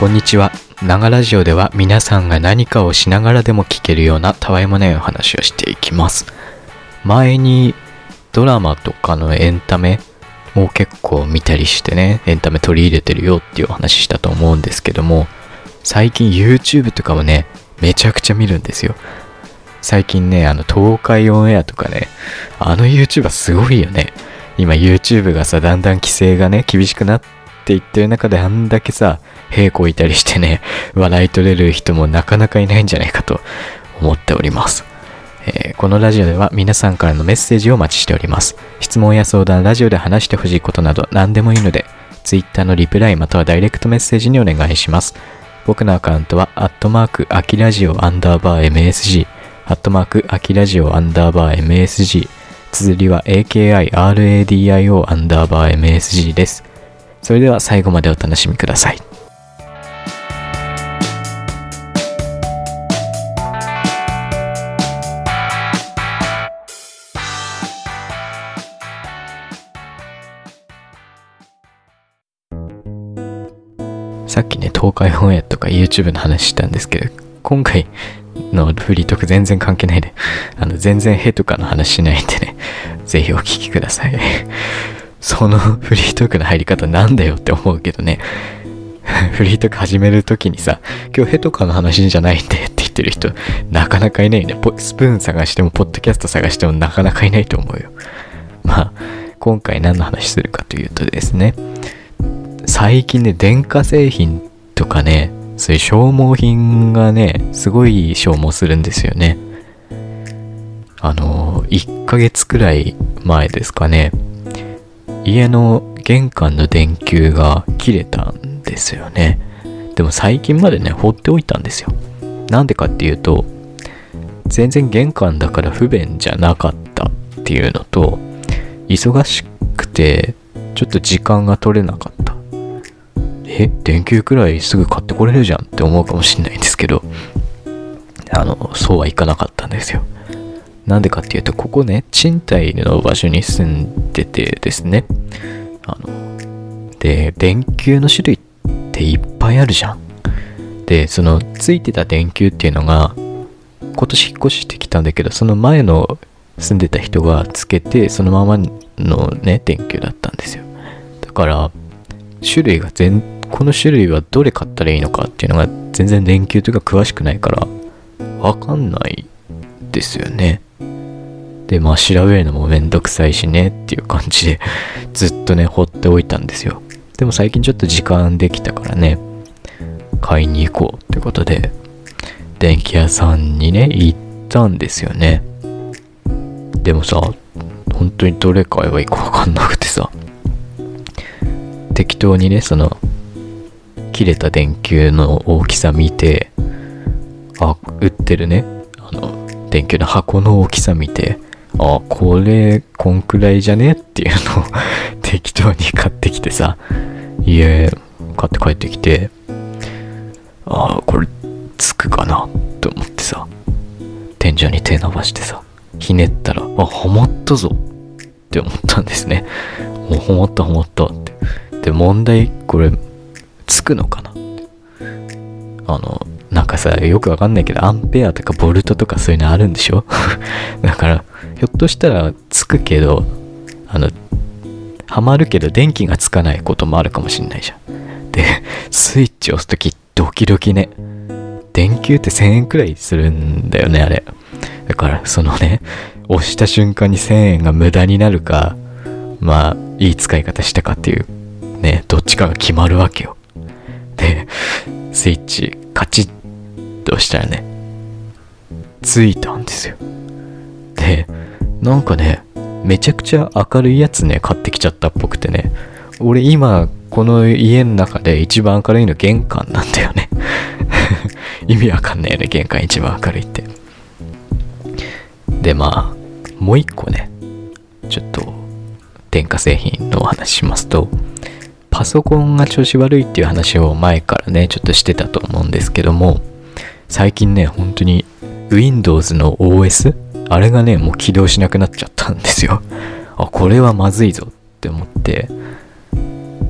こんにちは。ながラジオでは皆さんが何かをしながらでも聞けるようなたわいもないお話をしていきます。前にドラマとかのエンタメを結構見たりしてね、エンタメ取り入れてるよっていうお話したと思うんですけども、最近 YouTube とかもね、めちゃくちゃ見るんですよ。最近ね、あの東海オンエアとかね、あの YouTuber すごいよね。今 YouTube がさ、だんだん規制がね、厳しくなっていってる中であんだけさ、平行いたりしてね、笑い取れる人もなかなかいないんじゃないかと思っております。えーこのラジオでは皆さんからのメッセージをお待ちしております。質問や相談、ラジオで話してほしいことなど何でもいいので、Twitter のリプライまたはダイレクトメッセージにお願いします。僕のアカウントは、アットマーク、アキラジオアンダーバー MSG、アットマーク、アキラジオアンダーバー MSG、綴りは AKIRADIO アンダーバー MSG です。それでは最後までお楽しみください。さっきね、東海オンエアとか YouTube の話したんですけど、今回のフリートーク全然関係ないで、あの、全然ヘとかの話しないんでね、ぜひお聞きください。その フリートークの入り方なんだよって思うけどね、フリートーク始めるときにさ、今日ヘとかの話じゃないんでって言ってる人、なかなかいないね。スプーン探しても、ポッドキャスト探してもなかなかいないと思うよ。まあ、今回何の話するかというとですね、最近ね、電化製品とかね、そういう消耗品がね、すごい消耗するんですよね。あの、1ヶ月くらい前ですかね、家の玄関の電球が切れたんですよね。でも最近までね、放っておいたんですよ。なんでかっていうと、全然玄関だから不便じゃなかったっていうのと、忙しくて、ちょっと時間が取れなかった。え電球くらいすぐ買ってこれるじゃんって思うかもしれないんですけど、あの、そうはいかなかったんですよ。なんでかっていうと、ここね、賃貸の場所に住んでてですね、あの、で、電球の種類っていっぱいあるじゃん。で、その、ついてた電球っていうのが、今年引っ越してきたんだけど、その前の住んでた人がつけて、そのままのね、電球だったんですよ。だから、種類が全、この種類はどれ買ったらいいのかっていうのが全然電球というか詳しくないから、わかんないですよね。で、まあ調べるのもめんどくさいしねっていう感じで ずっとね、放っておいたんですよ。でも最近ちょっと時間できたからね、買いに行こうってことで、電気屋さんにね、行ったんですよね。でもさ、本当にどれ買えばいいかわかんなくてさ、適当にね、その、切れた電球の大きさ見て、あ、売ってるね、あの、電球の箱の大きさ見て、あ、これ、こんくらいじゃね？っていうのを 適当に買ってきてさ、家、買って帰ってきて、あ、これ、つくかな？って思ってさ、天井に手伸ばしてさ、ひねったら、あ、はまったぞって思ったんですね。もうはまったはまったって。で、問題、これ、つくのかな。あの、なんかさ、よくわかんないけど、アンペアとかボルトとかそういうのあるんでしょ？だから、ひょっとしたらつくけど、あの、はまるけど電気がつかないこともあるかもしんないじゃん。で、スイッチ押すときドキドキね。電球って1000円くらいするんだよね、あれ。だから、そのね、押した瞬間に1000円が無駄になるか、まあ、いい使い方したかっていう、ね、どっちかが決まるわけよ。で、スイッチカチッとしたらね、ついたんですよ。で、なんかね、めちゃくちゃ明るいやつね、買ってきちゃったっぽくてね、俺今、この家の中で一番明るいの玄関なんだよね。意味わかんないよね、玄関一番明るいって。で、まあ、もう一個ね、ちょっと、電化製品のお話しますと、パソコンが調子悪いっていう話を前からね、ちょっとしてたと思うんですけども、最近ね、本当に Windows の OS? あれがね、もう起動しなくなっちゃったんですよ。あ、これはまずいぞって思って、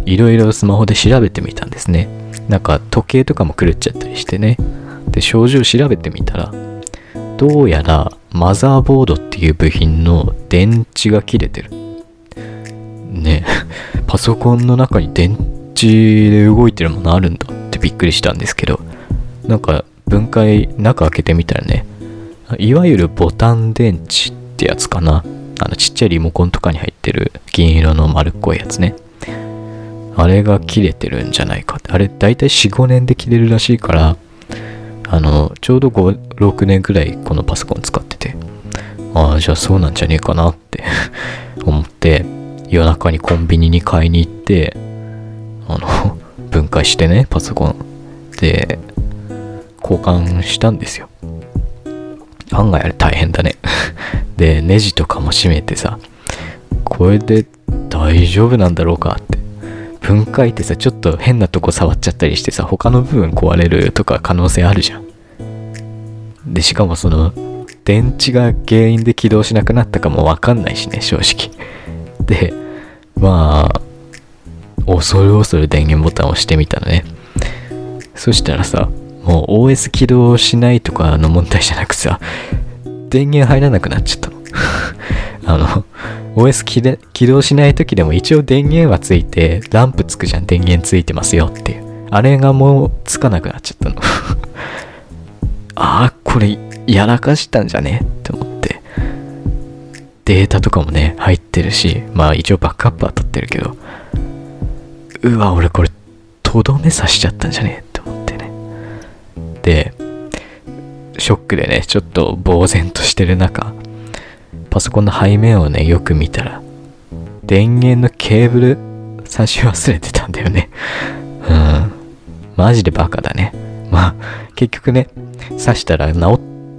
いろいろスマホで調べてみたんですね。なんか時計とかも狂っちゃったりしてねで症状調べてみたらどうやらマザーボードっていう部品の電池が切れてるね パソコンの中に電池で動いてるものあるんだってびっくりしたんですけどなんか分解中開けてみたらねいわゆるボタン電池ってやつかな。あのちっちゃいリモコンとかに入ってる銀色の丸っこいやつね。あれが切れてるんじゃないか。ってあれ大体45年で切れるらしいからあのちょうど56年くらいこのパソコン使ってて。ああじゃあそうなんじゃねえかなって 思って夜中にコンビニに買いに行ってあの分解してねパソコン。で交換したんですよ。案外あれ大変だね。でネジとかも閉めてさこれで大丈夫なんだろうかって。分解ってさちょっと変なとこ触っちゃったりしてさ他の部分壊れるとか可能性あるじゃん。でしかもその電池が原因で起動しなくなったかもわかんないしね正直。でまあ恐る恐る電源ボタンを押してみたのね。そしたらさもう OS 起動しないとかの問題じゃなくさ電源入らなくなっちゃったの。あの OS 起起動しない時でも一応電源はついてランプつくじゃん電源ついてますよっていう。あれがもうつかなくなっちゃったの。ああこれやらかしたんじゃね？って思って。データとかもね入ってるしまあ一応バックアップは取ってるけど。うわ俺これとどめさしちゃったんじゃね？でショックでねちょっと呆然としてる中パソコンの背面をねよく見たら電源のケーブル差し忘れてたんだよね。うん。マジでバカだね。まあ結局ね刺したら治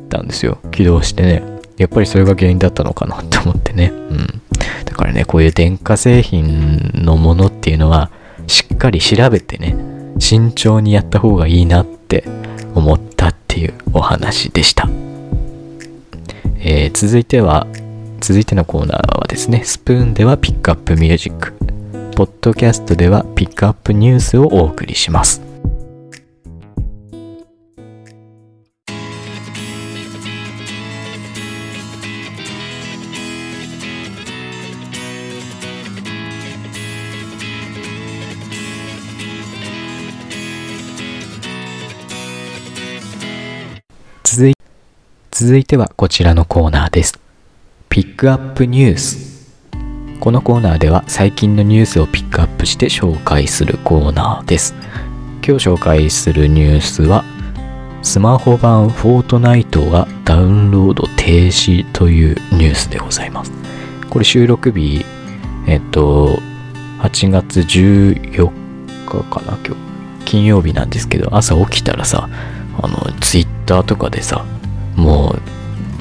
ったんですよ。起動してね。やっぱりそれが原因だったのかなって思ってね。うん。だからねこういう電化製品のものっていうのはしっかり調べてね慎重にやった方がいいなって思ったっていうお話でした、えー、続いては続いてのコーナーはですねスプーンではピックアップミュージックポッドキャストではピックアップニュースをお送りします。続いてはこちらのコーナーです。ピックアップニュース。このコーナーでは最近のニュースをピックアップして紹介するコーナーです。今日紹介するニュースは、スマホ版フォートナイトがダウンロード停止というニュースでございます。これ収録日、えっと、8月14日かな、今日。金曜日なんですけど、朝起きたらさ、あの、ツイッターとかでさ、もう、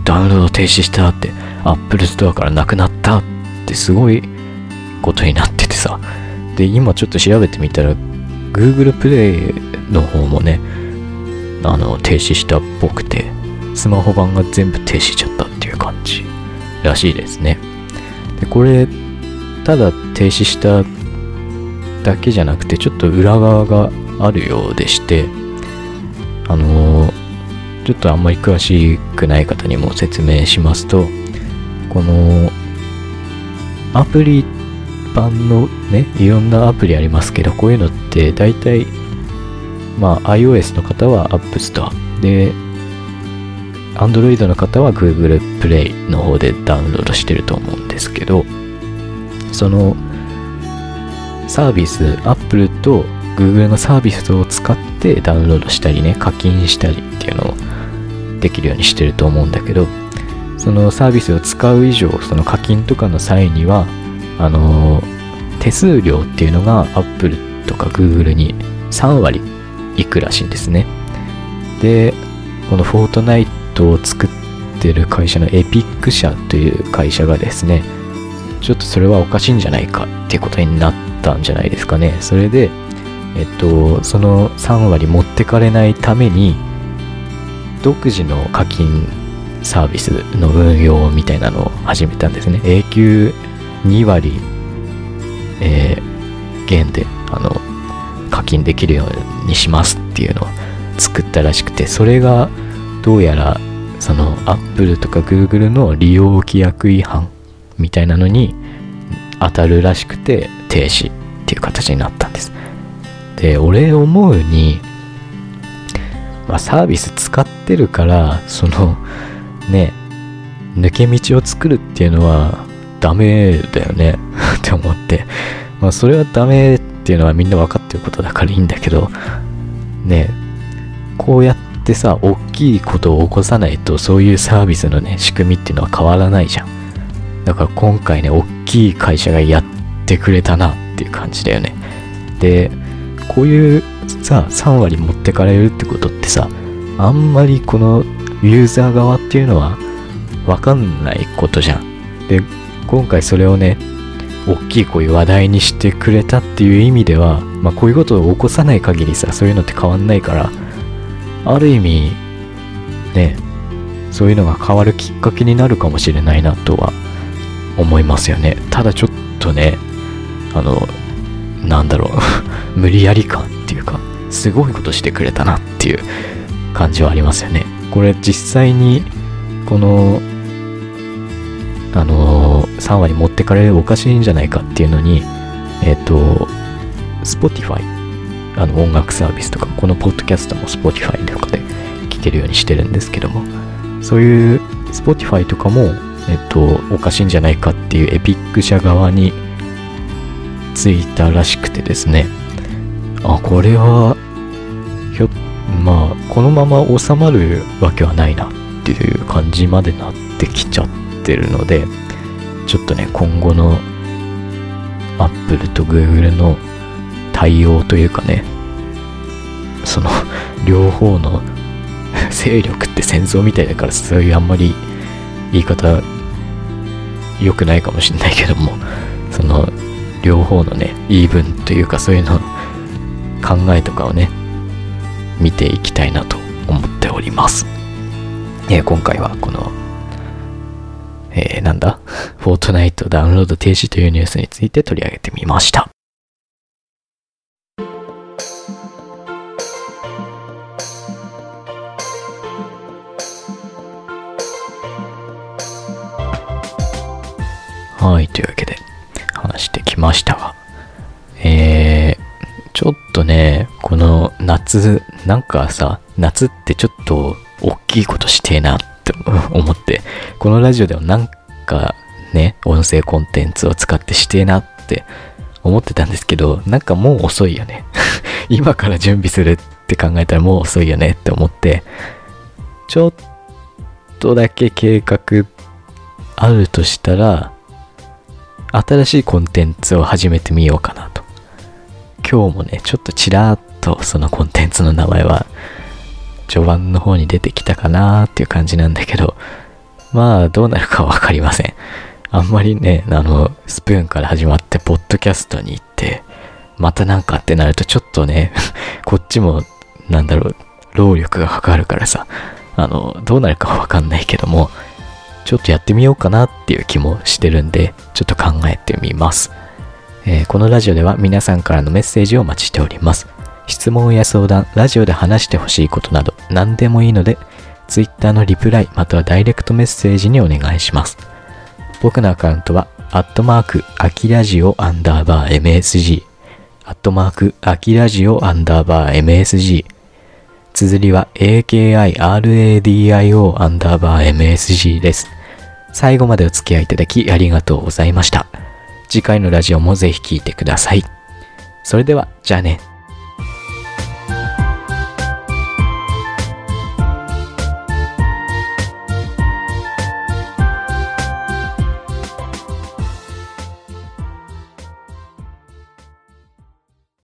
ダウンロード停止したって、Apple Store からなくなったってすごいことになっててさ。で、今ちょっと調べてみたら、Google Play の方もね、あの、停止したっぽくて、スマホ版が全部停止しちゃったっていう感じらしいですね。で、これ、ただ停止しただけじゃなくて、ちょっと裏側があるようでして、ちょっとあんまり詳しくない方にも説明しますと、この、アプリ版のね、いろんなアプリありますけど、こういうのって大体、まあ iOS の方は App Store で、Android の方は Google Play の方でダウンロードしてると思うんですけど、そのサービス、Apple と Google のサービスを使ってダウンロードしたりね、課金したりっていうのをできるようにしてると思うんだけど、そのサービスを使う以上、その課金とかの際には、あの、手数料っていうのが Apple とか Google に3割いくらしいんですね。で、このフォートナイトを作ってる会社のエピック社という会社がですね、ちょっとそれはおかしいんじゃないかってことになったんじゃないですかね。それで、えっと、その3割持ってかれないために、独自の課金サービスの運用みたいなのを始めたんですね。永久2割、えー、減で、あの、課金できるようにしますっていうのを作ったらしくてそれがどうやらその Apple とか Google の利用規約違反みたいなのに当たるらしくて停止っていう形になったんですで俺思うに、まあ、サービス使ってるからそのね抜け道を作るっていうのはダメだよね って思って、まあそれはダメっていうのはみんな分かってることだからいいんだけど、ね、こうやってさ、大きいことを起こさないとそういうサービスのね、仕組みっていうのは変わらないじゃん。だから今回ね、大きい会社がやってくれたなっていう感じだよね。で、こういうさ、3割持ってかれるってことってさ、あんまりこのユーザー側っていうのはわかんないことじゃん。で、今回それをね、大きいこういう話題にしてくれたっていう意味では、まあこういうことを起こさない限りさ、そういうのって変わんないから、ある意味、ね、そういうのが変わるきっかけになるかもしれないなとは思いますよね。ただちょっとね、あの、なんだろう 無理やり感ていうか、すごいことしてくれたなっていう感じはありますよね。これ実際に、このあの、3割持ってかれるおかしいんじゃないかっていうのに、えっ、と、Spotify、あの音楽サービスとか、このポッドキャストも Spotify とかで聴けるようにしてるんですけども、そういう Spotify とかも、えっ、と、おかしいんじゃないかっていうエピック社側についたらしくてですね、あ、これは、ひょ、まあ、このまま収まるわけはないなっていう感じまでなってきちゃって、るので、ちょっとね、今後の Apple と Google の対応というかね、その 両方の 勢力って戦争みたいだからそういうあんまり言い方良くないかもしんないけどもその両方のね言い分というかそういうの考えとかをね見ていきたいなと思っております、え今回はこのえー、なんだ、フォートナイトダウンロード停止というニュースについて取り上げてみました。はい、というわけで話してきましたが、っとね、この夏、なんかさ、夏ってちょっと大きいことしてえなって 思って、このラジオではなんかね、音声コンテンツを使ってしてえなって思ってたんですけど、なんかもう遅いよね。今から準備するって考えたらもう遅いよねって思って、ちょっとだけ計画あるとしたら、新しいコンテンツを始めてみようかなと。今日もね、ちょっとちらっとそのコンテンツの名前は序盤の方に出てきたかなーっていう感じなんだけど、まあどうなるかわかりません。あんまりね、あの、スプーンから始まって、ポッドキャストに行って、またなんかってなるとちょっとね、こっちも、なんだろう、労力がかかるからさ、あの、どうなるかわかんないけども、ちょっとやってみようかなっていう気もしてるんで、ちょっと考えてみます。えー、このラジオでは皆さんからのメッセージをお待ちしております。質問や相談、ラジオで話してほしいことなど何でもいいので、Twitter のリプライまたはダイレクトメッセージにお願いします。僕のアカウントは、アットマーク、アキラジオアンダーバー MSG、アットマーク、アキラジオアンダーバー MSG、綴りは AKIRADIO アンダーバー MSG です。最後までお付き合いいただきありがとうございました。次回のラジオもぜひ聴いてください。それでは、じゃあね。